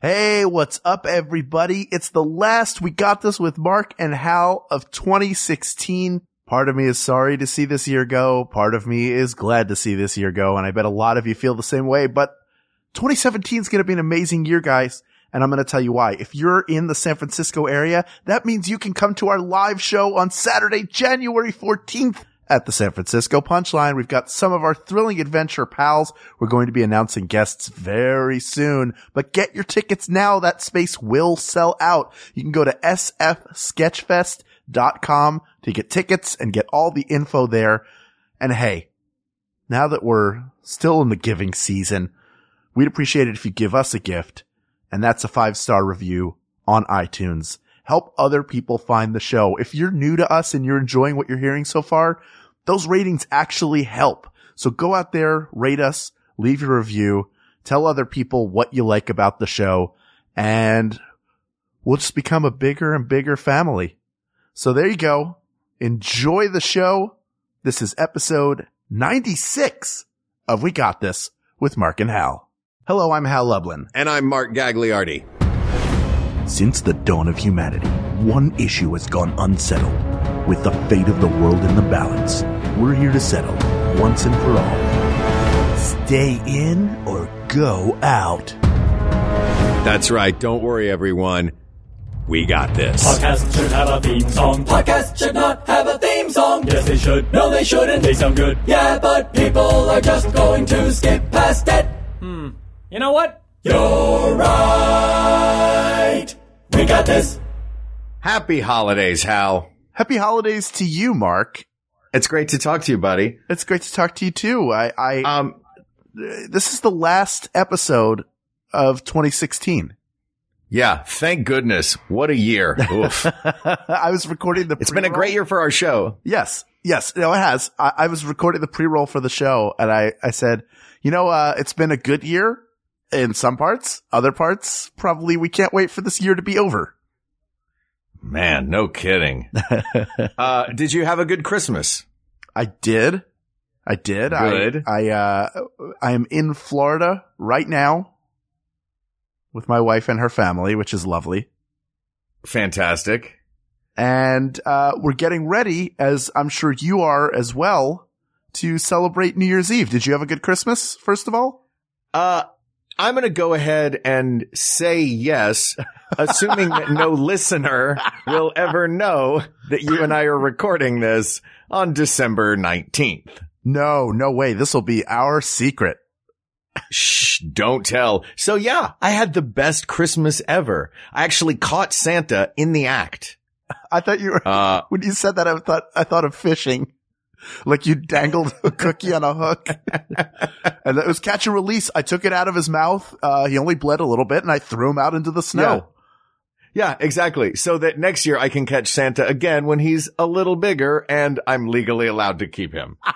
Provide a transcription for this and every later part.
Hey, what's up everybody? It's the last We Got This with Mark and Hal of 2016. Part of me is sorry to see this year go. Part of me is glad to see this year go. And I bet a lot of you feel the same way, but 2017 is going to be an amazing year, guys. And I'm going to tell you why. If you're in the San Francisco area, that means you can come to our live show on Saturday, January 14th at the San Francisco Punchline. We've got some of our thrilling adventure pals. We're going to be announcing guests very soon, but get your tickets now. That space will sell out. You can go to sfsketchfest.com to get tickets and get all the info there. And hey, now that we're still in the giving season, we'd appreciate it if you give us a gift. And that's a five star review on iTunes. Help other people find the show. If you're new to us and you're enjoying what you're hearing so far, those ratings actually help. So go out there, rate us, leave your review, tell other people what you like about the show, and we'll just become a bigger and bigger family. So there you go. Enjoy the show. This is episode 96 of We Got This with Mark and Hal. Hello, I'm Hal Lublin. And I'm Mark Gagliardi. Since the dawn of humanity, one issue has gone unsettled. With the fate of the world in the balance, we're here to settle once and for all. Stay in or go out. That's right. Don't worry, everyone. We got this. Podcast should have a theme song. Podcast should not have a theme song. Yes, they should. No, they shouldn't. They sound good. Yeah, but people are just going to skip past it. Hmm. You know what? You're right. We got this. Happy holidays, Hal. Happy holidays to you, Mark. It's great to talk to you, buddy. It's great to talk to you too. I, I, Um, this is the last episode of 2016. yeah, thank goodness. What a year. Oof. I was recording the. It's been a great year for our show. Yes, yes, no, it has. I, I was recording the pre-roll for the show, and I, I said, you know, uh, it's been a good year in some parts. Other parts, probably we can't wait for this year to be over. Man, no kidding. uh, did you have a good Christmas? I did. I did. Good. I, I, uh, I am in Florida right now with my wife and her family, which is lovely. Fantastic. And, uh, we're getting ready, as I'm sure you are as well, to celebrate New Year's Eve. Did you have a good Christmas, first of all? Uh, I'm going to go ahead and say yes, assuming that no listener will ever know that you and I are recording this on December 19th. No, no way. This will be our secret. Shh, don't tell. So yeah, I had the best Christmas ever. I actually caught Santa in the act. I thought you were, Uh, when you said that, I thought, I thought of fishing. Like you dangled a cookie on a hook. and it was catch and release. I took it out of his mouth. Uh, he only bled a little bit and I threw him out into the snow. yeah, exactly. So that next year I can catch Santa again when he's a little bigger and I'm legally allowed to keep him.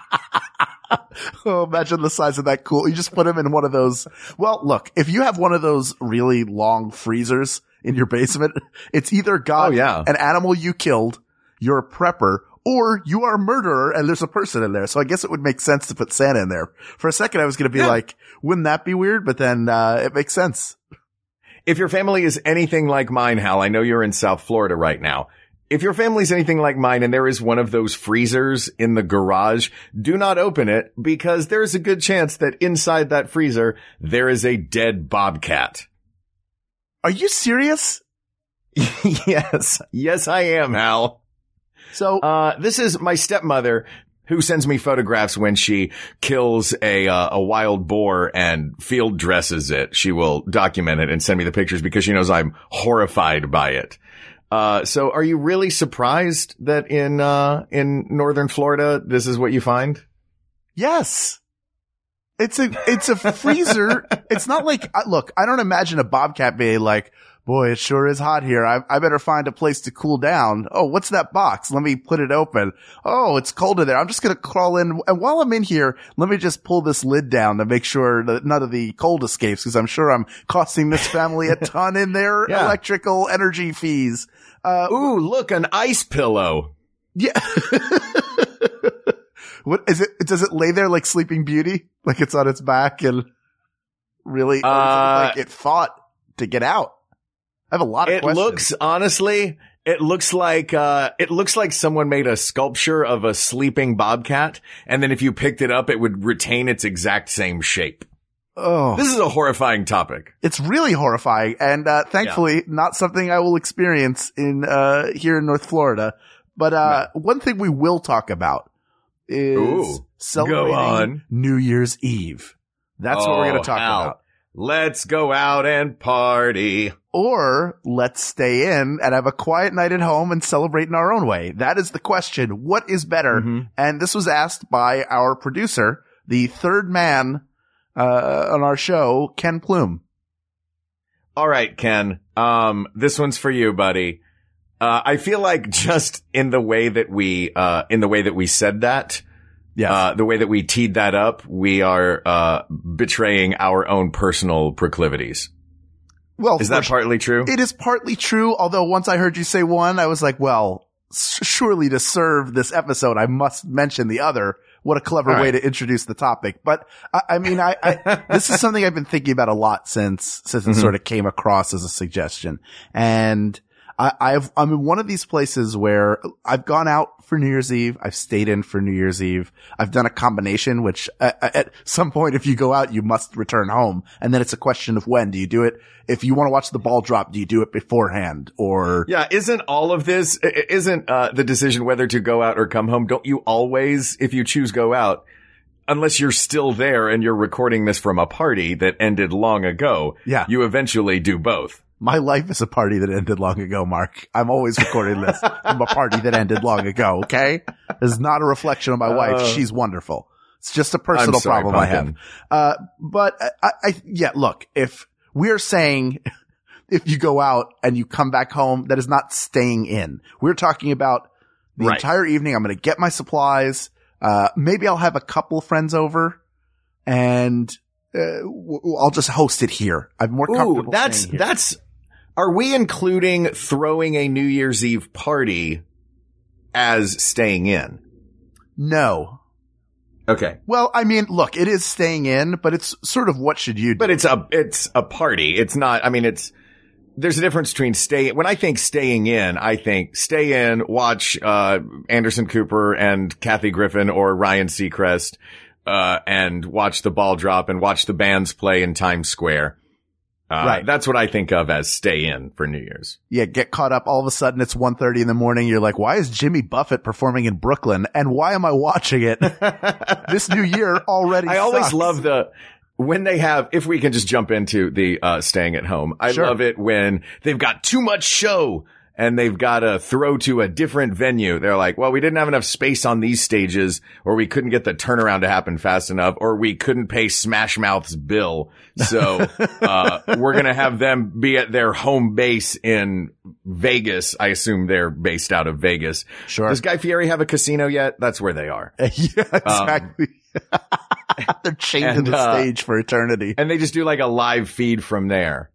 Oh, imagine the size of that cool. You just put him in one of those. Well, look, if you have one of those really long freezers in your basement, it's either got Oh, yeah. an animal you killed, you're a prepper, or you are a murderer and there's a person in there. So I guess it would make sense to put Santa in there. For a second, I was going to be Yeah. like, wouldn't that be weird? But then, uh, it makes sense. If your family is anything like mine, Hal, I know you're in South Florida right now. If your family's anything like mine and there is one of those freezers in the garage, do not open it because there's a good chance that inside that freezer, there is a dead bobcat. Are you serious? yes. Yes, I am, Hal. So, Uh, this is my stepmother who sends me photographs when she kills a uh, a wild boar and field dresses it. She will document it and send me the pictures because she knows I'm horrified by it. Uh, so are you really surprised that in uh in northern Florida this is what you find? yes. It's a, it's a freezer. it's not like, look, I don't imagine a bobcat being like, boy, it sure is hot here. I, I better find a place to cool down. Oh, what's that box? Let me put it open. Oh, it's cold in there. I'm just going to crawl in. And while I'm in here, let me just pull this lid down to make sure that none of the cold escapes because I'm sure I'm costing this family a ton in their Yeah. electrical energy fees. Uh, Ooh, look, an ice pillow. yeah. what is it? Does it lay there like Sleeping Beauty? Like it's on its back and really, Uh, like it fought? to get out? I have a lot of questions. It questions. looks honestly, it looks like uh it looks like someone made a sculpture of a sleeping bobcat and then if you picked it up it would retain its exact same shape. oh, This is a horrifying topic. it's really horrifying and uh thankfully not something I will experience in uh here in North Florida. But uh one thing we will talk about is Ooh, celebrating on. New Year's Eve. That's what we're Oh, going to talk hell. about. Let's go out and party. Or let's stay in and have a quiet night at home and celebrate in our own way. That is the question. What is better? Mhm. And this was asked by our producer, the third man uh, on our show, Ken Plume. All right, Ken. Um, this one's for you, buddy. Uh, I feel like just in the way that we, uh, in the way that we said that, Yes. uh, the way that we teed that up, we are, uh, betraying our own personal proclivities. well, Is that partly true? It is partly true. Although once I heard you say one, I was like, well, surely to serve this episode, I must mention the other. What a clever All way to introduce the topic. But I, I mean, I, I this is something I've been thinking about a lot since, since it Mhm. sort of came across as a suggestion. And I, I've, I'm in one of these places where I've gone out for New Year's Eve. I've stayed in for New Year's Eve. I've done a combination, which uh, at some point, if you go out, you must return home. And then it's a question of when do you do it? If you want to watch the ball drop, do you do it beforehand or? Yeah, isn't all of this, isn't, uh, the decision whether to go out or come home, don't you always, if you choose go out, unless you're still there and you're recording this from a party that ended long ago, Yeah. you eventually do both. My life is a party that ended long ago, Mark. I'm always recording this from a party that ended long ago. Okay. This is not a reflection of my wife. Uh, She's wonderful. It's just a personal sorry, problem I have. Uh, but I, I, yeah, look, if we're saying if you go out and you come back home, that is not staying in. We're talking about the Right. entire evening. I'm going to get my supplies. Uh, maybe I'll have a couple friends over and, uh, I'll just host it here. I'm more Ooh, comfortable. that's, here. that's, are we including throwing a New Year's Eve party as staying in? no. Okay. Well, I mean, look, it is staying in, but it's sort of what should you do? But it's a, it's a party. It's not, I mean, it's, there's a difference between stay, when I think staying in, I think stay in, watch, uh, Anderson Cooper and Kathy Griffin or Ryan Seacrest, uh, and watch the ball drop and watch the bands play in Times Square. Uh, Right. That's what I think of as stay in for New Year's. yeah, get caught up. All of a sudden it's 1.30 in the morning. You're like, why is Jimmy Buffett performing in Brooklyn? And why am I watching it? this new year already I always love the when they have if we can just jump into the uh staying at home. I Sure. love it when they've got too much show and they've got to throw to a different venue. They're like, well, we didn't have enough space on these stages or we couldn't get the turnaround to happen fast enough or we couldn't pay Smash Mouth's bill. So, uh, we're going to have them be at their home base in Vegas. I assume they're based out of Vegas. Sure. Does Guy Fieri have a casino yet? That's where they are. yeah, exactly. They're chained to Um, the uh, stage for eternity. and they just do like a live feed from there,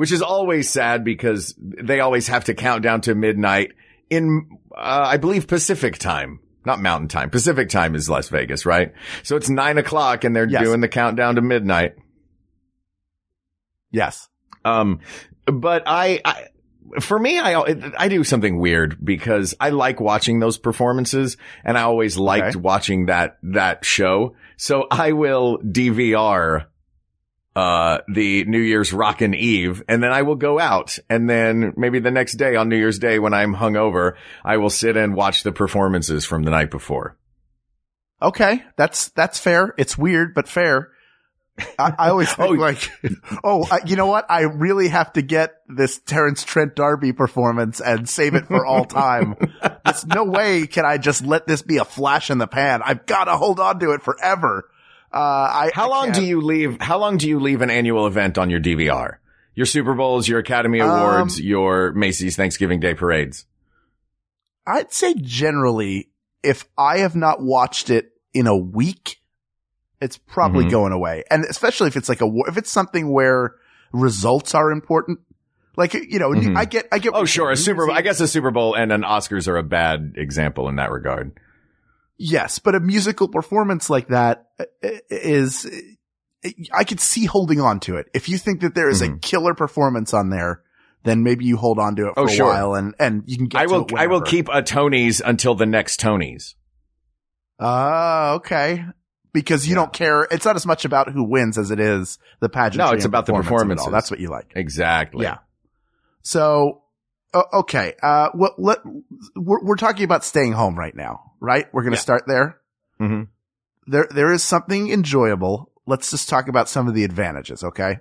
which is always sad because they always have to count down to midnight in, uh, I believe Pacific time, not mountain time. Pacific time is Las Vegas, right? So it's nine o'clock and they're Yes. doing the countdown to midnight. Yes. Um, but I, I, for me, I, I do something weird because I like watching those performances and I always liked Okay. watching that, that show. So I will DVR, uh, the New Year's Rockin' Eve and then I will go out and then maybe the next day on New Year's Day when I'm hungover, I will sit and watch the performances from the night before. Okay. That's, that's fair. It's weird, but fair. I, I always think Oh. like, oh, I, you know what? I really have to get this Terrence Trent D'Arby performance and save it for all time. There's no way can I just let this be a flash in the pan. I've got to hold on to it forever. Uh, I, How I long can't. do you leave? How long do you leave an annual event on your DVR? Your Super Bowls, your Academy Um, Awards, your Macy's Thanksgiving Day parades. I'd say generally, if I have not watched it in a week, it's probably Mhm. going away. And especially if it's like a, if it's something where results are important, like, you know, Mhm. I get, I get. Oh, sure. A. Super Bowl. I guess a Super Bowl and an Oscars are a bad example in that regard. Yes, but a musical performance like that uh, is, I could see holding on to it. If you think that there is a Mhm. killer performance on there, then maybe you hold on to it for Oh, a sure. while and, and you can get I to will, I will keep a Tony's until the next Tony's. Ah, okay. Because you Yeah. don't care. It's not as much about who wins as it is the pageant. No, it's about the performance. That's what you like. Exactly. Yeah. So, uh, okay. Uh, what, let, we're, we're talking about staying home right now, right? We're going to Yeah. start there. hmm There, there is something enjoyable. Let's just talk about some of the advantages. Okay.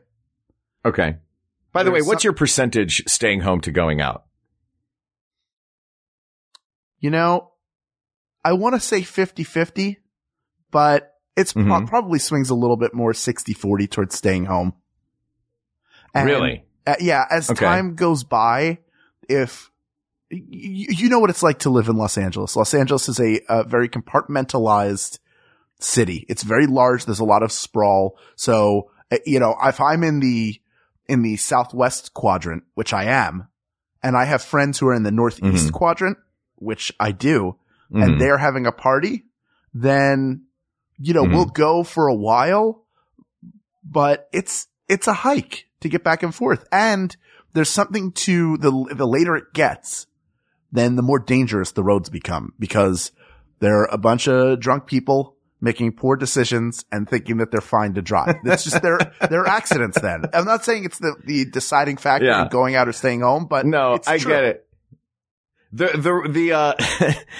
Okay. By the way, what's some- your percentage staying home to going out? You know, I want to say 50-50, but it's pro- Mhm. probably swings a little bit more 60-40 towards staying home. And, really? uh, yeah. As Okay. time goes by, if you know what it's like to live in Los Angeles, Los Angeles is a, a very compartmentalized city. It's very large. There's a lot of sprawl. So, uh, you know, if I'm in the, in the southwest quadrant, which I am, and I have friends who are in the northeast Mhm. quadrant, which I do, Mhm. and they're having a party, then, you know, Mhm. we'll go for a while, but it's, it's a hike to get back and forth. And there's something to the, the later it gets, then the more dangerous the roads become because there are a bunch of drunk people making poor decisions and thinking that they're fine to drive. It's just they're, they're accidents then. I'm not saying it's the, the deciding factor Yeah. in going out or staying home, but no, I true. get it. The, the, the, uh,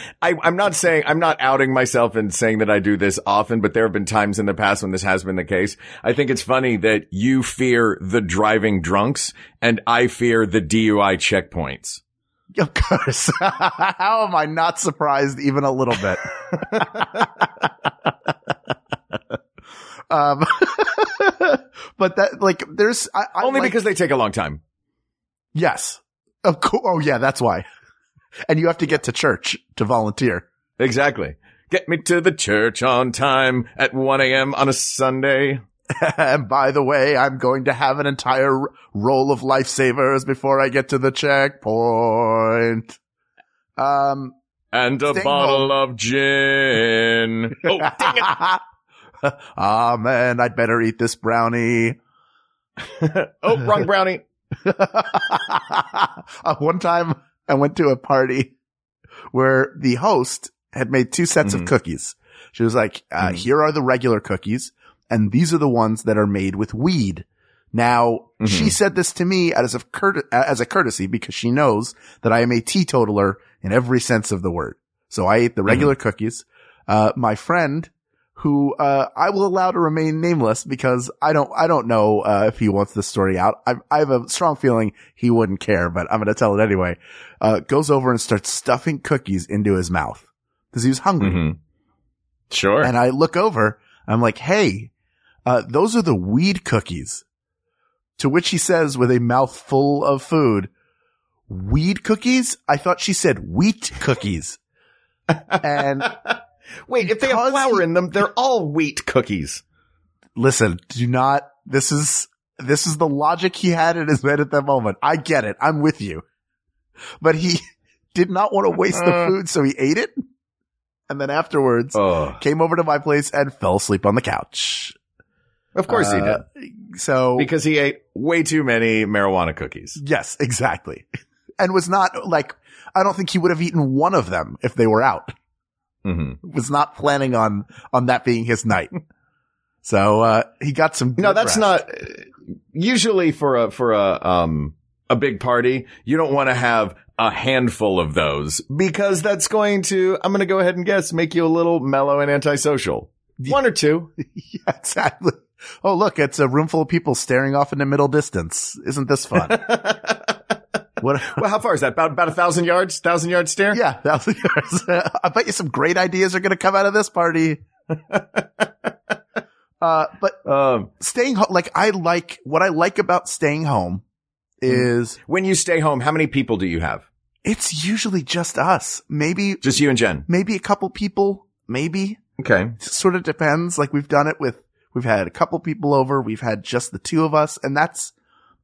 I, I'm not saying, I'm not outing myself and saying that I do this often, but there have been times in the past when this has been the case. I think it's funny that you fear the driving drunks and I fear the DUI checkpoints. Of course. How am I not surprised even a little bit? um, but that, like, there's, I, I Only like- because they take a long time. yes. Of course. Oh yeah, that's why. And you have to get to church to volunteer. Exactly. Get me to the church on time at 1 a.m. on a Sunday. and by the way, I'm going to have an entire roll of lifesavers before I get to the checkpoint. Um, And a bottle of gin. Oh, dang it. Ah man, I'd better eat this brownie. oh, wrong brownie. Uh, one time I went to a party where the host had made two sets Mhm. of cookies. She was like, uh, Mhm. here are the regular cookies and these are the ones that are made with weed. Now, she Mhm. said this to me as a, court- as a courtesy because she knows that I am a teetotaler in every sense of the word. So I ate the regular cookies. Uh, my friend who, uh, I will allow to remain nameless because I don't, I don't know, uh, if he wants this story out. I, I have a strong feeling he wouldn't care, but I'm going to tell it anyway. Uh, goes over and starts stuffing cookies into his mouth because he was hungry. hmm Sure. And I look over, I'm like, Hey, uh, those are the weed cookies. To which he says with a mouth full of food, weed cookies? I thought she said wheat cookies. and Wait, if they have flour in them, they're all wheat cookies. listen, do not, this is, this is the logic he had in his head at that moment. I get it. I'm with you. But he did not want to waste the Uh. food, so he ate it. And then afterwards Oh, came over to my place and fell asleep on the couch. of course he did. Uh, So Because he ate way too many marijuana cookies. Yes, exactly. And was not like, I don't think he would have eaten one of them if they were out. Hmm Was not planning on, on that being his night. So, uh, he got some. No, that's rest. not, usually for a, for a, um, a big party, you don't want to have a handful of those because that's going to, I'm going to go ahead and guess, make you a little mellow and antisocial. One or two. yeah, exactly. Oh, look, it's a room full of people staring off in the middle distance. Isn't this fun? what? well, how far is that? About, about a thousand yards? Thousand yard stare? Yeah, was yours. I bet you some great ideas are going to come out of this party. uh, but Um, staying home, like I like, what I like about staying home is when you stay home, how many people do you have? it's usually just us. Maybe, Just you and Jen. maybe a couple people, maybe. Okay. It sort of depends. Like we've done it with, we've had a couple people over, we've had just the two of us, and that's,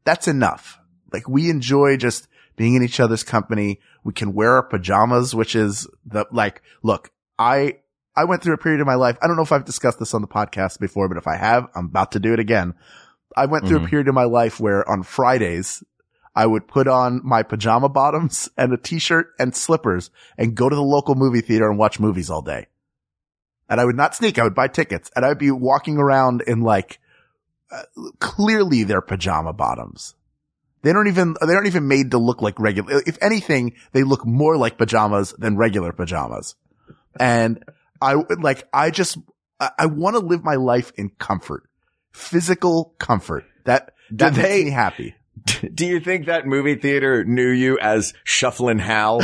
that's enough. Like we enjoy just being in each other's company. We can wear our pajamas, which is the, like, look, I I went through a period of my life. I don't know if I've discussed this on the podcast before, but if I have, I'm about to do it again. I went through a period of my life where on Fridays, I would put on my pajama bottoms and a t-shirt and slippers and go to the local movie theater and watch movies all day. And I would not sneak. I would buy tickets and I'd be walking around in like, uh, clearly their pajama bottoms. They don't even, they aren't even made to look like regular. If anything, they look more like pajamas than regular pajamas. And I like, I just, I, I want to live my life in comfort, physical comfort. That, that Did makes they- me happy. Do you think that movie theater knew you as Shufflin' Hal?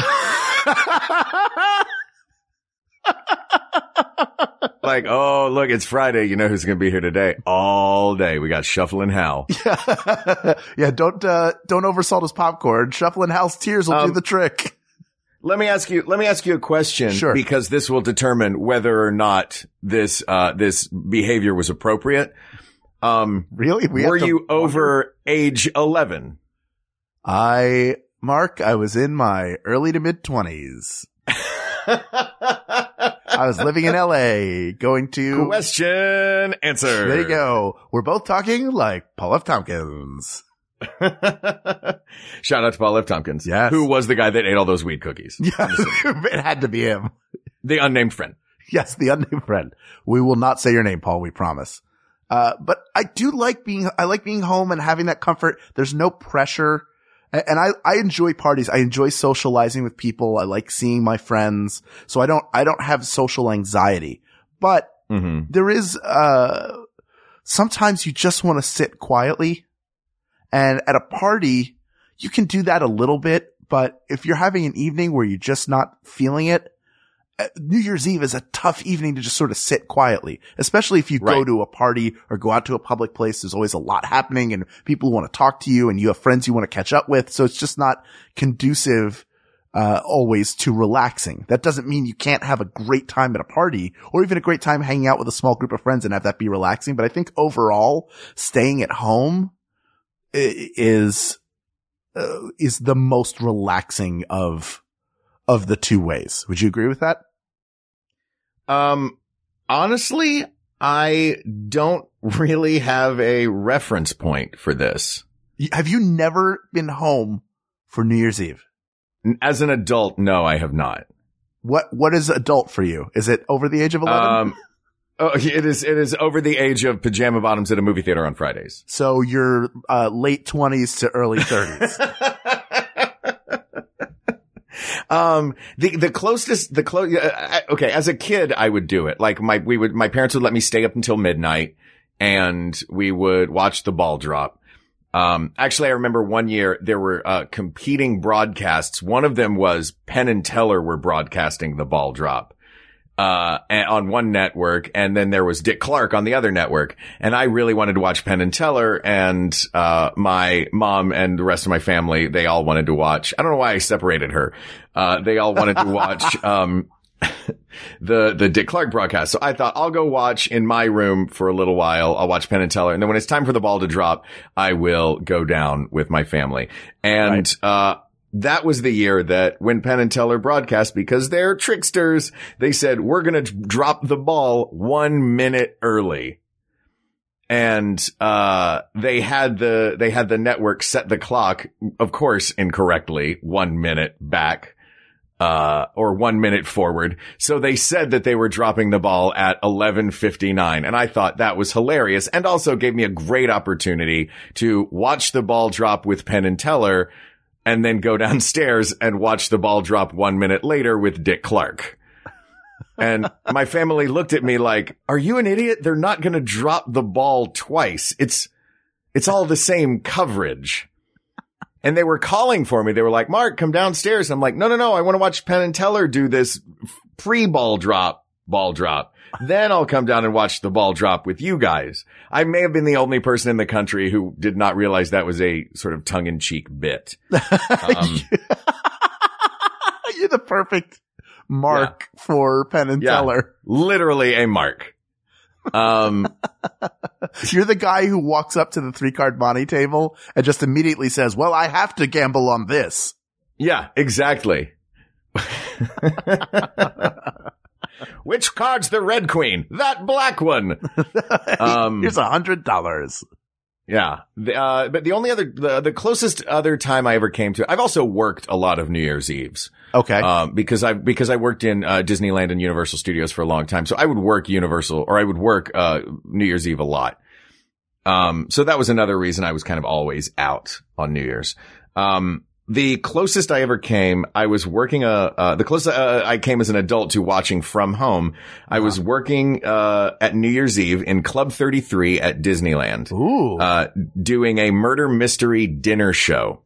like, oh, look, it's Friday. You know who's going to be here today? All day. We got Shufflin' Hal. yeah, yeah. don't uh, don't oversalt his popcorn. Shuffling Hal's tears will do Um, the trick. Let me ask you, let me ask you a question. Sure. Because this will determine whether or not this, uh, this behavior was appropriate. Um, Really? We were you wonder? over age 11? I Mark, I was in my early to mid twenties. I was living in L.A. Going to. Question answer. There you go. We're both talking like Paul F. Tompkins. Shout out to Paul F. Tompkins. Yes. Who was the guy that ate all those weed cookies? Yeah, it had to be him. The unnamed friend. Yes, the unnamed friend. We will not say your name, Paul. We promise. Uh, but I do like being, I like being home and having that comfort. There's no pressure. And I, I enjoy parties. I enjoy socializing with people. I like seeing my friends. So I don't, I don't have social anxiety, but Mm-hmm. there is, uh, sometimes you just want to sit quietly and at a party, you can do that a little bit. But if you're having an evening where you're just not feeling it, New Year's Eve is a tough evening to just sort of sit quietly, especially if you go to a party or go out to a public place. There's always a lot happening and people want to talk to you and you have friends you want to catch up with. So it's just not conducive, uh, always to relaxing. That doesn't mean you can't have a great time at a party or even a great time hanging out with a small group of friends and have that be relaxing. But I think overall staying at home is, uh, is the most relaxing of, of the two ways. Would you agree with that? Um, honestly, I don't really have a reference point for this. Have you never been home for New Year's Eve? As an adult, no, I have not. What, what is adult for you? Is it over the age of 11? Um, oh, it is, it is over the age of pajama bottoms at a movie theater on Fridays. so you're, uh, late twenties to early thirties. um, the, the closest, the close, okay, as a kid, I would do it. Like my, we would, my parents would let me stay up until midnight and we would watch the ball drop. Um, actually, I remember one year there were, uh, competing broadcasts. One of them was Penn and Teller were broadcasting the ball drop. Uh, on one network, and then there was Dick Clark on the other network. And I really wanted to watch Penn and Teller, and uh, my mom and the rest of my family, they all wanted to watch. I don't know why I separated her. Uh, they all wanted to watch um, the the Dick Clark broadcast. So I thought I'll go watch in my room for a little while. I'll watch Penn and Teller, and then when it's time for the ball to drop, I will go down with my family. And uh, that was the year that when Penn and Teller broadcast, because they're tricksters, they said we're going to drop the ball one minute early. And, uh, they had the, they had the network set the clock, of course, incorrectly, one minute back uh, or one minute forward. So they said that they were dropping the ball at 11.59. And I thought that was hilarious and also gave me a great opportunity to watch the ball drop with Penn and Teller and then go downstairs and watch the ball drop one minute later with Dick Clark. And my family looked at me like, are you an idiot? They're not going to drop the ball twice. It's, it's all the same coverage. And they were calling for me. They were like, Mark, come downstairs. I'm like, no, no, no. I want to watch Penn and Teller do this pre ball drop, ball drop. Then I'll come down and watch the ball drop with you guys. I may have been the only person in the country who did not realize that was a sort of tongue in cheek bit. Um, You're the perfect mark for Penn and Yeah. Teller. literally a mark. Um, You're the guy who walks up to the three card monte table and just immediately says, well, I have to gamble on this. yeah, exactly. Which card's the red queen? That black one. Um, Here's a hundred dollars. Yeah. The, uh, but the only other, the, the closest other time I ever came to, I've also worked a lot of New Year's Eves. Okay. Um, because I, because I worked in, uh, Disneyland and Universal Studios for a long time. So I would work Universal or I would work, uh, New Year's Eve a lot. Um, so that was another reason I was kind of always out on New Year's. Um, the closest I ever came, I was working a, uh, the closest uh, I came as an adult to watching from home. I was working, uh, at New Year's Eve in Club 33 at Disneyland Ooh. uh, doing a murder mystery dinner show.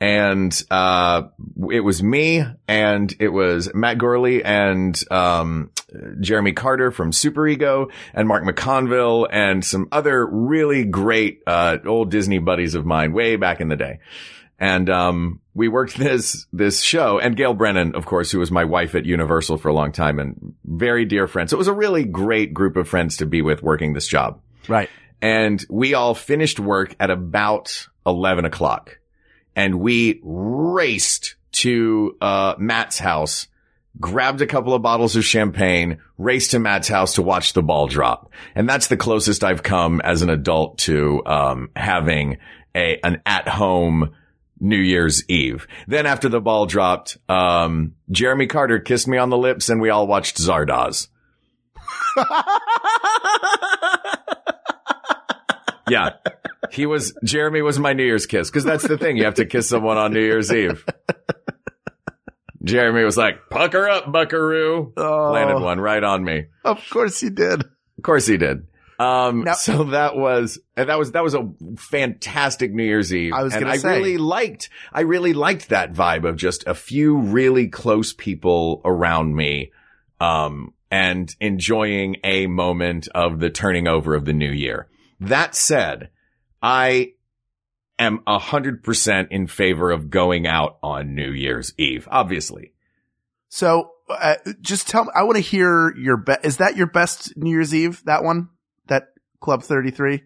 And, uh, it was me and it was Matt Gourley and, um, Jeremy Carter from Superego and Mark McConville and some other really great, uh, old Disney buddies of mine way back in the day. And, um, we worked this, this show and Gail Brennan, of course, who was my wife at Universal for a long time and very dear friend. So it was a really great group of friends to be with working this job right. and we all finished work at about 11 o'clock and we raced to, uh, Matt's house, grabbed a couple of bottles of champagne, raced to Matt's house to watch the ball drop. And that's the closest I've come as an adult to, um, having a, an at home New Year's Eve. Then after the ball dropped, um, Jeremy Carter kissed me on the lips and we all watched Zardoz. Yeah. He was, Jeremy was my New Year's kiss. Cause that's the thing. You have to kiss someone on New Year's Eve. Jeremy was like, pucker up, buckaroo. Oh, Planted one right on me. Of course he did. Of course he did. Um, Now- so that was, and that was, that was a fantastic New Year's Eve. I was and gonna I say. really liked, I really liked that vibe of just a few really close people around me, um, and enjoying a moment of the turning over of the new year. That said, I am a hundred percent in favor of going out on New Year's Eve, obviously. So, uh, just tell me, I want to hear your best. Is that your best New Year's Eve? That one? Club 33?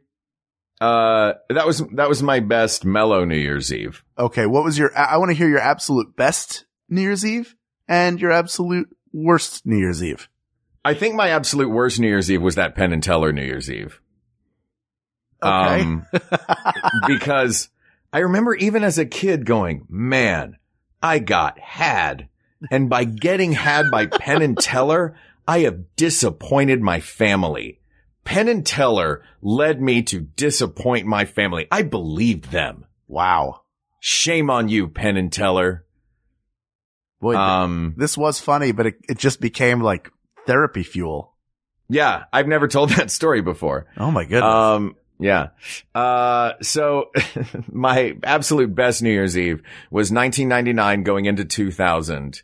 Uh, that was, that was my best mellow New Year's Eve. Okay. What was your, I want to hear your absolute best New Year's Eve and your absolute worst New Year's Eve. I think my absolute worst New Year's Eve was that Penn and Teller New Year's Eve. Okay. Um, because I remember even as a kid going, man, I got had. And by getting had by Penn and Teller, I have disappointed my family. Penn and Teller led me to disappoint my family. I believed them. wow. Shame on you, Penn and Teller. Boy, Um, this was funny, but it, it just became like therapy fuel. yeah, I've never told that story before. Oh my goodness. Um, yeah. Uh, so my absolute best New Year's Eve was 1999 going into 2000.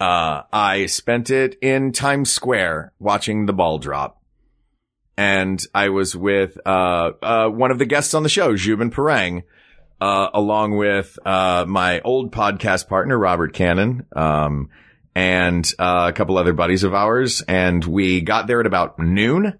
Uh, I spent it in Times Square watching the ball drop. And I was with, uh, uh, one of the guests on the show, Jubin Parang, uh, along with, uh, my old podcast partner, Robert Cannon, um, and, uh, a couple other buddies of ours. And we got there at about noon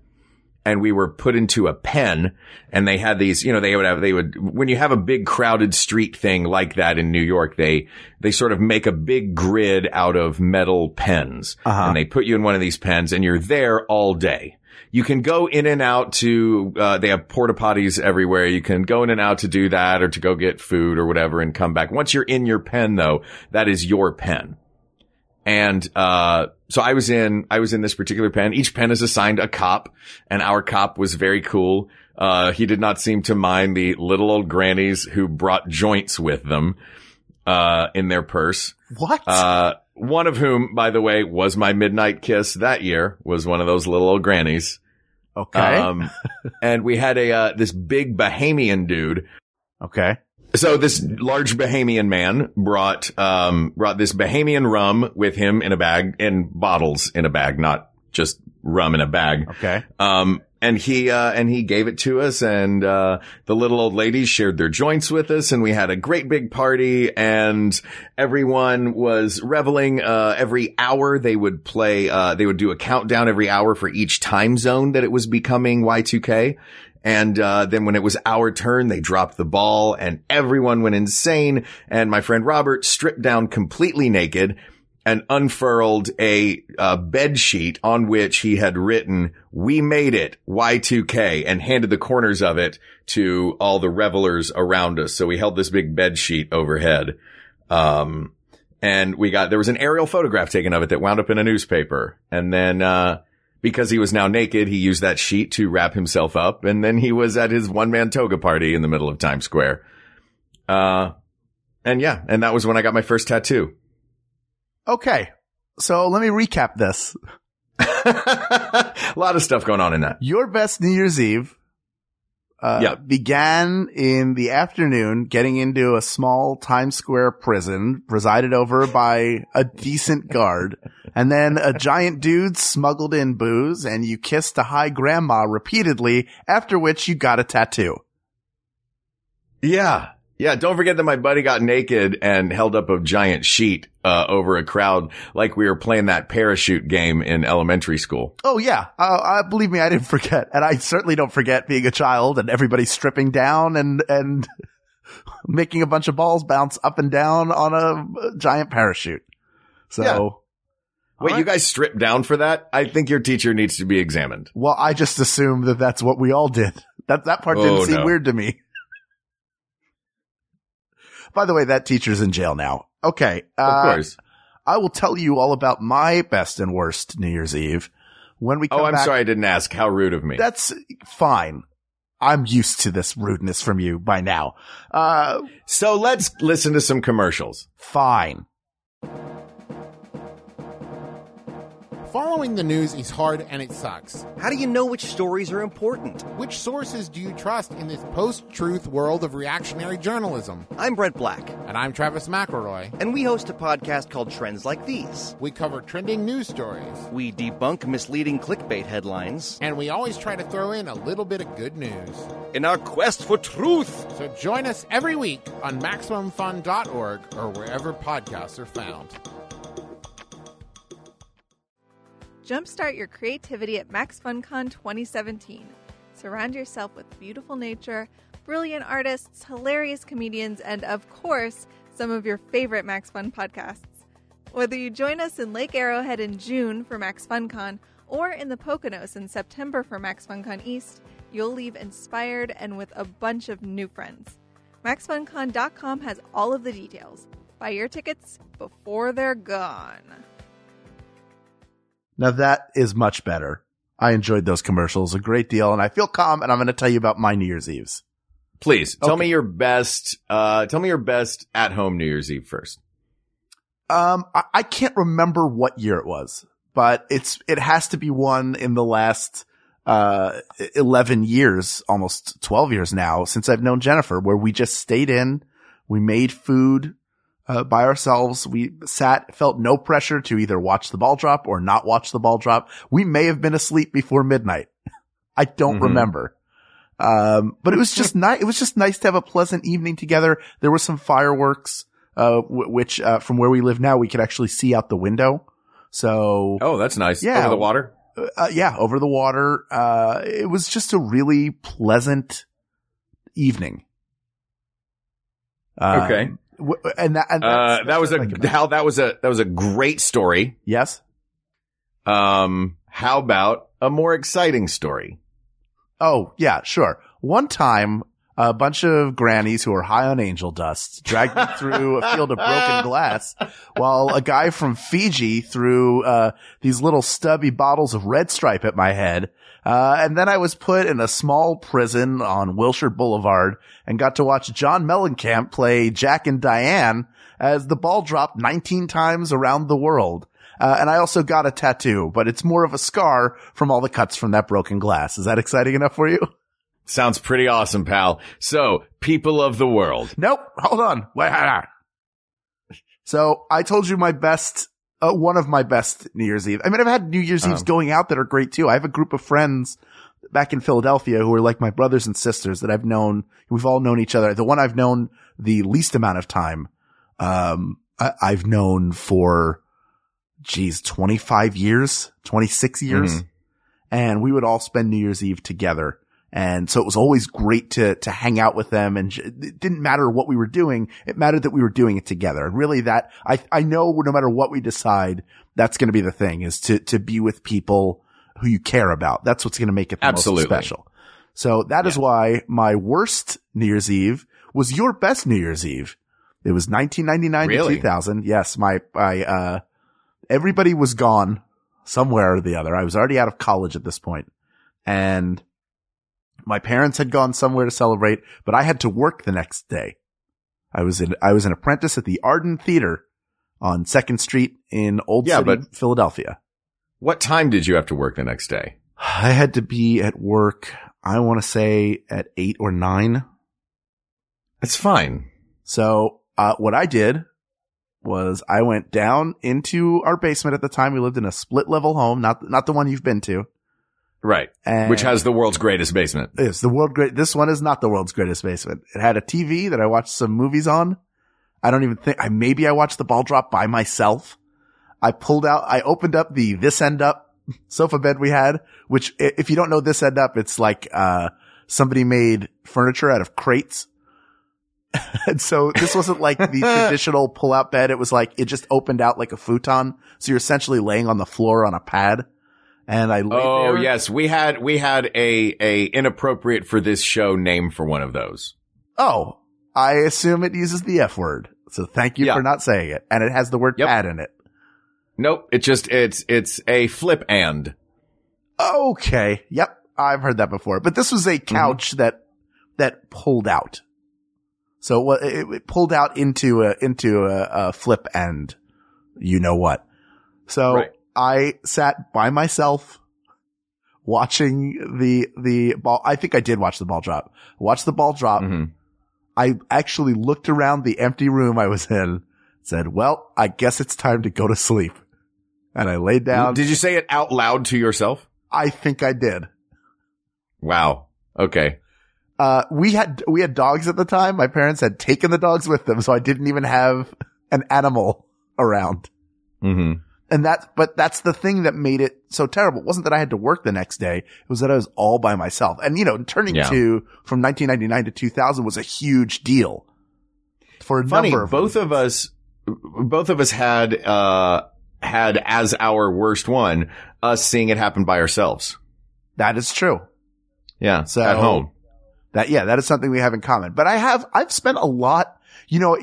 and we were put into a pen and they had these, you know, they would have, they would, when you have a big crowded street thing like that in New York, they, they sort of make a big grid out of metal pens Uh-huh. and they put you in one of these pens and you're there all day. You can go in and out to, uh, they have porta potties everywhere. You can go in and out to do that or to go get food or whatever and come back. Once you're in your pen though, that is your pen. And, uh, so I was in, I was in this particular pen. Each pen is assigned a cop and our cop was very cool. Uh, he did not seem to mind the little old grannies who brought joints with them, uh, in their purse. what? One of whom, by the way, was my midnight kiss that year, was one of those little old grannies. okay. Um, and we had a, uh, this big Bahamian dude okay. so this large Bahamian man brought, um, brought this Bahamian rum with him in a bag, in bottles in a bag, not just rum in a bag. Okay. Um, and he, uh, and he gave it to us and, uh, the little old ladies shared their joints with us and we had a great big party and everyone was reveling, uh, every hour they would play, uh, they would do a countdown every hour for each time zone that it was becoming Y2K. And, uh, then when it was our turn, they dropped the ball and everyone went insane. And my friend Robert stripped down completely naked and unfurled a uh, bed sheet on which he had written, we made it Y2K and handed the corners of it to all the revelers around us. So we held this big bed sheet overhead. Um, and we got, there was an aerial photograph taken of it that wound up in a newspaper. And then, uh, because he was now naked, he used that sheet to wrap himself up. And then he was at his one man toga party in the middle of Times Square. Uh, and yeah, and that was when I got my first tattoo. Okay. So let me recap this. a lot of stuff going on in that. Your best New Year's Eve uh, Yeah. began in the afternoon getting into a small Times Square prison presided over by a decent guard. And then a giant dude smuggled in booze and you kissed a high grandma repeatedly, after which you got a tattoo. Yeah. Yeah. Don't forget that my buddy got naked and held up a giant sheet, uh, over a crowd like we were playing that parachute game in elementary school. Oh yeah, uh, believe me, I didn't forget, and I certainly don't forget being a child and everybody stripping down and and making a bunch of balls bounce up and down on a giant parachute. So, Yeah. Wait, All you guys stripped down for that? I think your teacher needs to be examined. well, I just assume that that's what we all did. That that part didn't Oh, seem no. weird to me. By the way, that teacher's in jail now. Okay, Of uh, course. I will tell you all about my best and worst New Year's Eve when we come Oh, I'm back. sorry I didn't ask. How rude of me. That's fine. I'm used to this rudeness from you by now. Uh, so let's listen to some commercials. fine. Following the news is hard and it sucks. How do you know which stories are important? Which sources do you trust in this post truth world of reactionary journalism? I'm Brent Black, And I'm Travis McElroy. and we host a podcast called Trends Like These. We cover trending news stories. We debunk misleading clickbait headlines And we always try to throw in a little bit of good news. in our quest for truth. So join us every week on MaximumFun.org or wherever podcasts are found. Jumpstart your creativity at MaxFunCon 2017. Surround yourself with beautiful nature, brilliant artists, hilarious comedians, and of course, some of your favorite Max Fun podcasts. Whether you join us in Lake Arrowhead in June for Max FunCon or in the Poconos in September for Max FunCon East, you'll leave inspired and with a bunch of new friends. MaxFunCon.com has all of the details. Buy your tickets before they're gone. Now that is much better. I enjoyed those commercials a great deal and I feel calm and I'm going to tell you about my New Year's Eves. Please tell Okay. me your best, uh, tell me your best at home New Year's Eve first. Um, I, I can't remember what year it was, but it's, it has to be one in the last, uh, 11 years, almost 12 years now since I've known Jennifer where we just stayed in, we made food, uh, by ourselves. We sat, felt no pressure to either watch the ball drop or not watch the ball drop. We may have been asleep before midnight. I don't Mhm. remember. Um, but it was just nice. It was just nice to have a pleasant evening together. There were some fireworks, uh, w- which, uh, from where we live now, we could actually see out the window. So, Oh, that's nice. Yeah. Over the water. uh, yeah, over the water. Uh, it was just a really pleasant evening. Um, Okay. And that and uh, that was a, like how that was a, that was a great story. yes. Um, how about a more exciting story? Oh, yeah, sure. One time, a bunch of grannies who were high on angel dust dragged me through a field of broken glass while a guy from Fiji threw, uh, these little stubby bottles of red stripe at my head. Uh, and then I was put in a small prison on Wilshire Boulevard and got to watch John Mellencamp play Jack and Diane as the ball dropped 19 times around the world. Uh, and I also got a tattoo, but it's more of a scar from all the cuts from that broken glass. Is that exciting enough for you? Sounds pretty awesome, pal. So, people of the world. Nope. Hold on. Wait. hold on. So I told you my best, uh, one of my best New Year's Eve. I mean, I've had New Year's Eves Um. going out that are great too. I have a group of friends back in Philadelphia who are like my brothers and sisters that I've known. We've all known each other. The one I've known the least amount of time, um, I, I've known for, geez, 25 years, 26 years. Mhm. And we would all spend New Year's Eve together. And so it was always great to, to hang out with them. And it didn't matter what we were doing. It mattered that we were doing it together. And really that I, I know no matter what we decide, that's going to be the thing is to, to be with people who you care about. That's what's going to make it the Absolutely. most special. So that is why my worst New Year's Eve was your best New Year's Eve. It was 1999 Really? to 2000. Yes, my, my, uh, everybody was gone somewhere or the other. I was already out of college at this point and my parents had gone somewhere to celebrate, but I had to work the next day. I was in, I was an apprentice at the Arden Theater on Second Street in Old Yeah, City, but- Philadelphia. What time did you have to work the next day? I had to be at work, I want to say at eight or nine. It's fine. So, uh, what I did was I went down into our basement at the time. We lived in a split level home, not, not the one you've been to. Right. And Which has the world's greatest basement. It's the world great. This one is not the world's greatest basement. It had a TV that I watched some movies on. I don't even think I, maybe I watched the ball drop by myself. I pulled out, I opened up the this end up sofa bed we had, which if you don't know this end up, it's like, uh, somebody made furniture out of crates. and so this wasn't like the traditional pull out bed. It was like, it just opened out like a futon. So you're essentially laying on the floor on a pad. And I Oh there. yes, we had we had a a inappropriate for this show name for one of those. Oh, I assume it uses the F word. So thank you Yeah. for not saying it. And it has the word Yep. pad in it. Nope, it just it's it's a flip and. Okay. Yep. I've heard that before, but this was a mm-hmm. couch that, that pulled out. So it, it pulled out into a, into a, a flip end. You know what? So Right. I sat by myself watching the, the ball. I think I did watch the ball drop. Watch the ball drop. Mhm. I actually looked around the empty room I was in, said, well, I guess it's time to go to sleep. And I laid down. Did you say it out loud to yourself? I think I did. Wow. Okay. Uh, we had, we had dogs at the time. My parents had taken the dogs with them. So I didn't even have an animal around. hmm And that's, but that's the thing that made it so terrible. It wasn't that I had to work the next day. It was that I was all by myself. And you know, turning Yeah. to from 1999 to 2000 was a huge deal for a Funny, number of both of us, both of us had uh had as our worst one us seeing it happen by ourselves. That is true. Yeah, So at home. That, yeah, that is something we have in common. But I have, I've spent a lot, you know,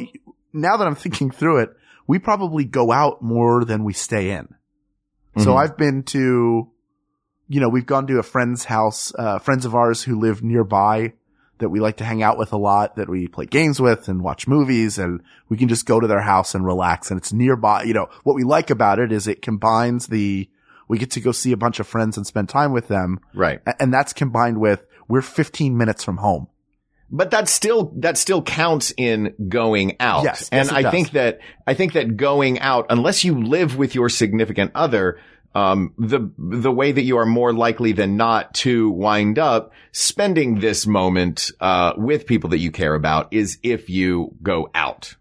now that I'm thinking through it, we probably go out more than we stay in. So Mhm. I've been to, you know, we've gone to a friend's house, uh, friends of ours who live nearby that we like to hang out with a lot, that we play games with and watch movies and we can just go to their house and relax and it's nearby. You know, what we like about it is it combines the, we get to go see a bunch of friends and spend time with them. Right. And that's combined with we're 15 minutes from home. But that still, that still counts in going out. Yes, And yes, I does. think that, I think that going out, unless you live with your significant other, um, the, the way that you are more likely than not to wind up spending this moment, uh, with people that you care about is if you go out.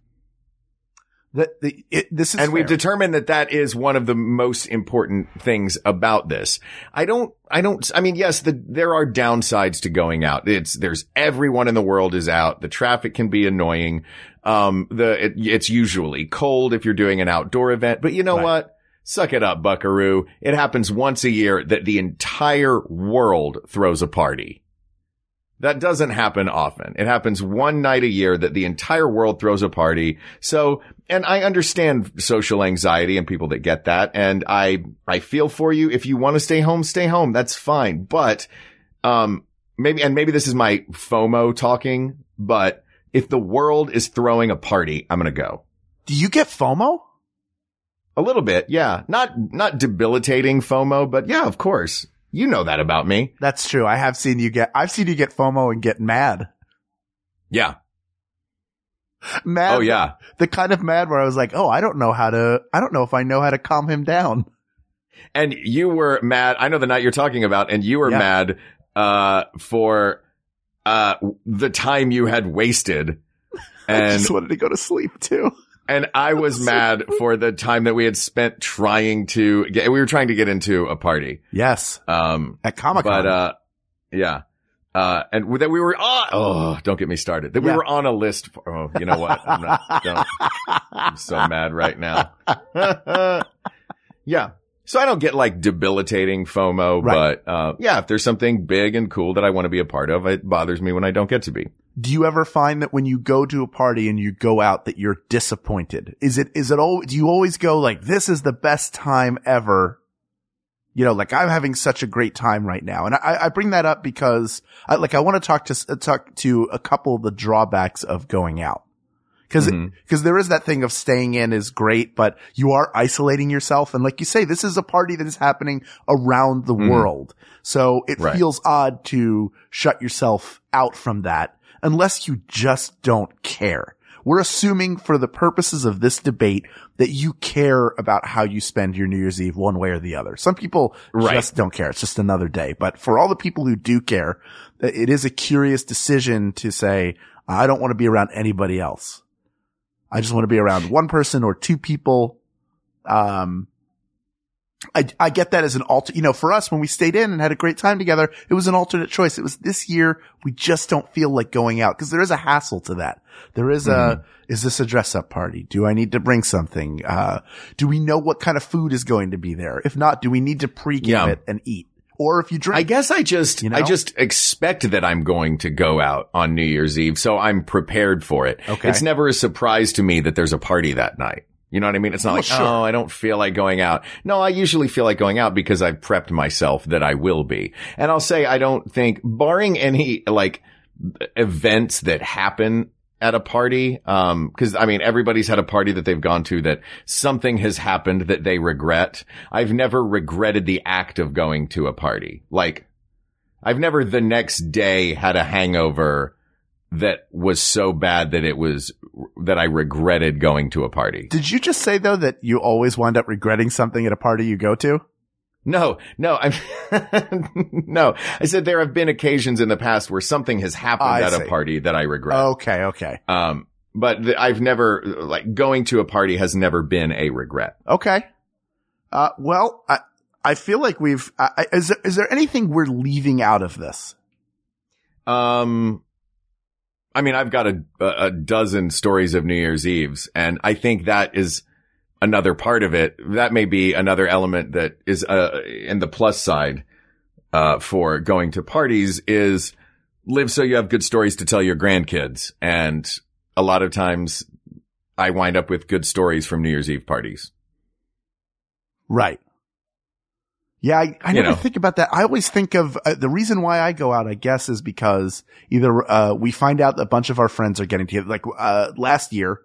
That the, it, this is and we've determined that that is one of the most important things about this. I don't, I don't, I mean, yes, the, there are downsides to going out. It's, there's everyone in the world is out. The traffic can be annoying. Um, the, it, it's usually cold if you're doing an outdoor event, but you know Right. what? Suck it up, buckaroo. It happens once a year that the entire world throws a party. That doesn't happen often. It happens one night a year that the entire world throws a party. So, and I understand social anxiety and people that get that. And I, I feel for you. If you want to stay home, stay home. That's fine. But, um, maybe, and maybe this is my FOMO talking, but if the world is throwing a party, I'm going to go. Do you get FOMO? A little bit. Yeah. Not, not debilitating FOMO, but yeah, of course. You know that about me. That's true. I have seen you get, I've seen you get FOMO and get mad. Yeah. Mad. Oh yeah. The kind of mad where I was like, oh, I don't know how to, I don't know if I know how to calm him down. And you were mad. I know the night you're talking about, and you were Yeah. mad, uh, for, uh, the time you had wasted. And I just wanted to go to sleep too. And I was mad for the time that we had spent trying to get, we were trying to get into a party. Yes. Um, At Comic Con. but, uh, yeah. Uh, and that we were on, oh, don't get me started. That we were on a list for, oh, you know what? I'm not, don't, I'm so mad right now. yeah. So I don't get like debilitating FOMO, Right. but, uh, yeah, if there's something big and cool that I want to be a part of, it bothers me when I don't get to be. Do you ever find that when you go to a party and you go out that you're disappointed? Is it, is it all, do you always go like, this is the best time ever? You know, like I'm having such a great time right now. And I, I bring that up because I, like I want to talk to, talk to a couple of the drawbacks of going out. Cause, Mhm. cause there is that thing of staying in is great, but you are isolating yourself. And like you say, this is a party that is happening around the Mhm. world. So it Right. feels odd to shut yourself out from that unless you just don't care. We're assuming for the purposes of this debate that you care about how you spend your New Year's Eve one way or the other. Some people Right. just don't care. It's just another day. But for all the people who do care, it is a curious decision to say, I don't want to be around anybody else. I just want to be around one person or two people. Um, I, I get that as an alter, you know, for us, when we stayed in and had a great time together, it was an alternate choice. It was this year, we just don't feel like going out because there is a hassle to that. There is a, is this a dress up party? Do I need to bring something? Uh, do we know what kind of food is going to be there? If not, do we need to pre-game Yeah. it and eat? Or if you drink, I guess I just, You know? I just expect that I'm going to go out on New Year's Eve. So I'm prepared for it. Okay. It's never a surprise to me that there's a party that night. You know what I mean? It's not Well, like, sure. oh, I don't feel like going out. No, I usually feel like going out because I've prepped myself that I will be. And I'll say I don't think, barring any like events that happen at a party, um, cause I mean, everybody's had a party that they've gone to that something has happened that they regret. I've never regretted the act of going to a party. Like, I've never the next day had a hangover that was so bad that it was, that I regretted going to a party. did you just say though that you always wind up regretting something at a party you go to? No, no, I'm, no, I said there have been occasions in the past where something has happened I at see. a party that I regret. Okay. Okay. Um, but th- I've never, like, going to a party has never been a regret. Okay. Uh, well, I, I feel like we've, I, I- is there, is there anything we're leaving out of this? Um, I mean, I've got a, a dozen stories of New Year's Eves, and I think that is another part of it. That may be another element that is, uh, in the plus side, uh, for going to parties is live so you have good stories to tell your grandkids. And a lot of times I wind up with good stories from New Year's Eve parties. Right. Yeah, I, I never know. think about that. I always think of uh, the reason why I go out, I guess, is because either, uh, we find out that a bunch of our friends are getting together. Like, uh, last year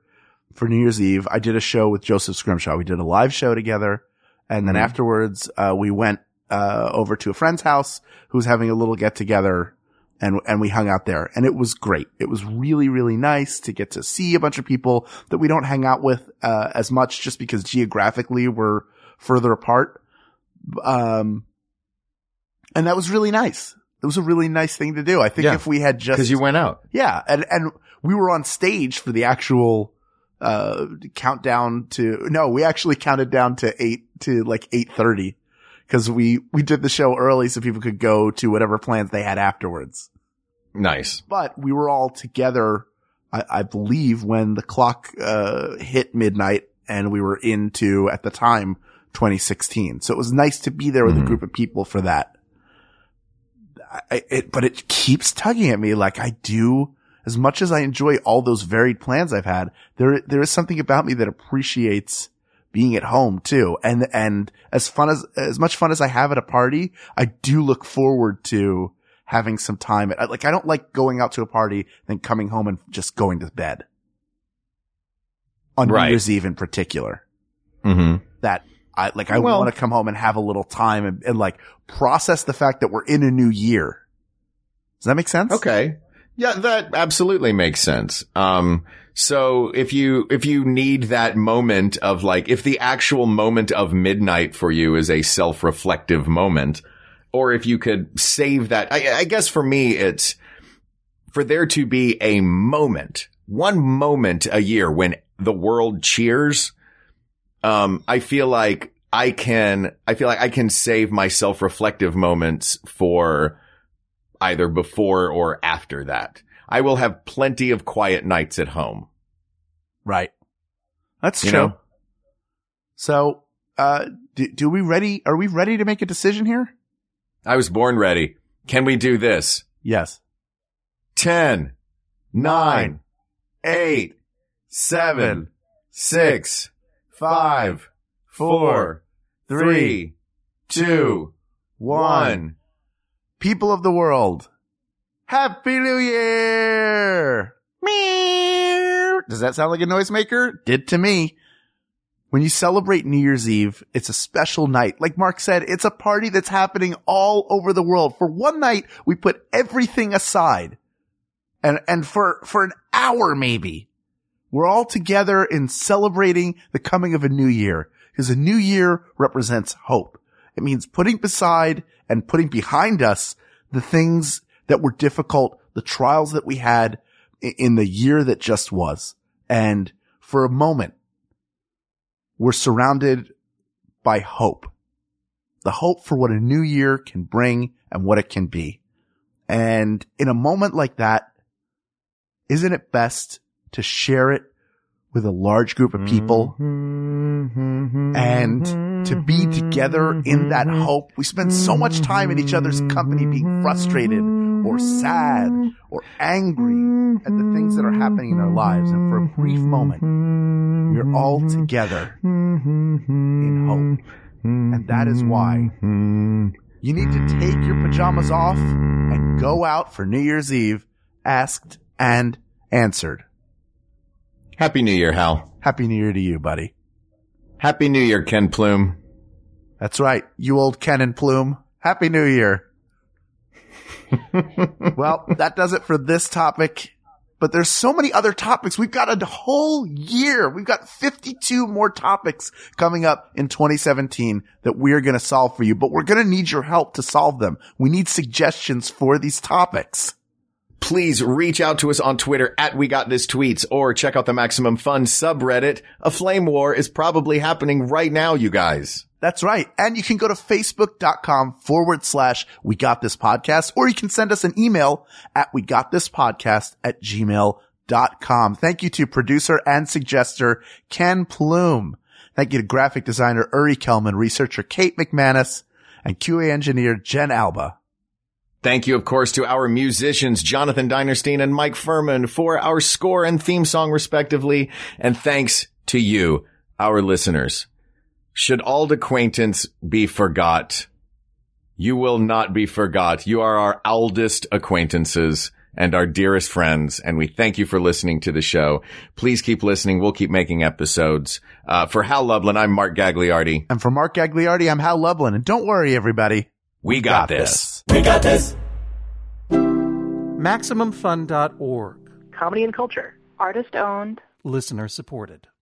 for New Year's Eve, I did a show with Joseph Scrimshaw. We did a live show together. And then Mhm. afterwards, uh, we went, uh, over to a friend's house who was having a little get together and, and we hung out there and it was great. It was really, really nice to get to see a bunch of people that we don't hang out with, uh, as much just because geographically we're further apart. Um, and that was really nice. It was a really nice thing to do. I think Yeah. if we had just, Cause you went out. yeah, and and we were on stage for the actual uh countdown to no, we actually counted down to eight to like eight thirty because we we did the show early so people could go to whatever plans they had afterwards. Nice. But we were all together, I, I believe, when the clock uh hit midnight, and we were into at the time 2016. So it was nice to be there with a Mhm. group of people for that. I, it, but it keeps tugging at me like I do. As much as I enjoy all those varied plans I've had, there there is something about me that appreciates being at home too. And and as fun as as much fun as I have at a party, I do look forward to having some time. At, like I don't like going out to a party then coming home and just going to bed on Right. New Year's Eve in particular. Mm-hmm. That I like I Well- want to come home and have a little time and, and like process the fact that we're in a new year. Does that make sense? Okay. Yeah, that absolutely makes sense. Um, so if you, if you need that moment of like, if the actual moment of midnight for you is a self-reflective moment, or if you could save that, I, I guess for me, it's for there to be a moment, one moment a year when the world cheers. Um, I feel like I can, I feel like I can save my self-reflective moments for either before or after that. I will have plenty of quiet nights at home. Right. That's You true. know? So, uh, do, do we ready? Are we ready to make a decision here? I was born ready. Can we do this? Yes. 10, 9, 8, 7, 6, 5, 4, 3, 2, 1. People of the world, Happy New Year! Meow. Does that sound like a noisemaker? Did to me. When you celebrate New Year's Eve, it's a special night. Like Mark said, it's a party that's happening all over the world. For one night, we put everything aside. And, and for, for an hour maybe, we're all together in celebrating the coming of a new year. Because a new year represents hope. It means putting beside and putting behind us the things that were difficult, the trials that we had in the year that just was. And for a moment, we're surrounded by hope. The hope for what a new year can bring and what it can be. And in a moment like that, isn't it best to share it with a large group of people mm-hmm. and to be together in that mm-hmm. hope. We spend so much time in each other's company being frustrated or sad or angry at the things that are happening in our lives. And for a brief moment, we're all together in hope. And that is why you need to take your pajamas off and go out for New Year's Eve asked and answered. Happy New Year, Hal. Happy New Year to you, buddy. Happy New Year, Ken Plume. That's right. You old Ken and Plume. Happy New Year. well, that does it for this topic. But there's so many other topics. We've got a whole year. We've got 52 more topics coming up in 2017 that we're going to solve for you, but we're going to need your help to solve them. We need suggestions for these topics. Please reach out to us on Twitter at We Got This Tweets or check out the Maximum Fun subreddit. A flame war is probably happening right now, you guys. That's right. And you can go to facebook.com forward slash we got this podcast, or you can send us an email at we got this podcast at gmail.com. Thank you to producer and suggester Ken Plume. Thank you to graphic designer Uri Kelman, researcher Kate McManus, and QA engineer Jen Alba. Thank you, of course, to our musicians, Jonathan Dinerstein and Mike Furman for our score and theme song, respectively. And thanks to you, our listeners. Should old acquaintance be forgot? You will not be forgot. You are our oldest acquaintances and our dearest friends. And we thank you for listening to the show. Please keep listening. We'll keep making episodes. Uh, for Hal Lublin, I'm Mark Gagliardi. And for Mark Gagliardi, I'm Hal Lublin. And don't worry, everybody. We got, this. We got this. MaximumFun.org. Comedy and culture. Artist owned. Listener supported.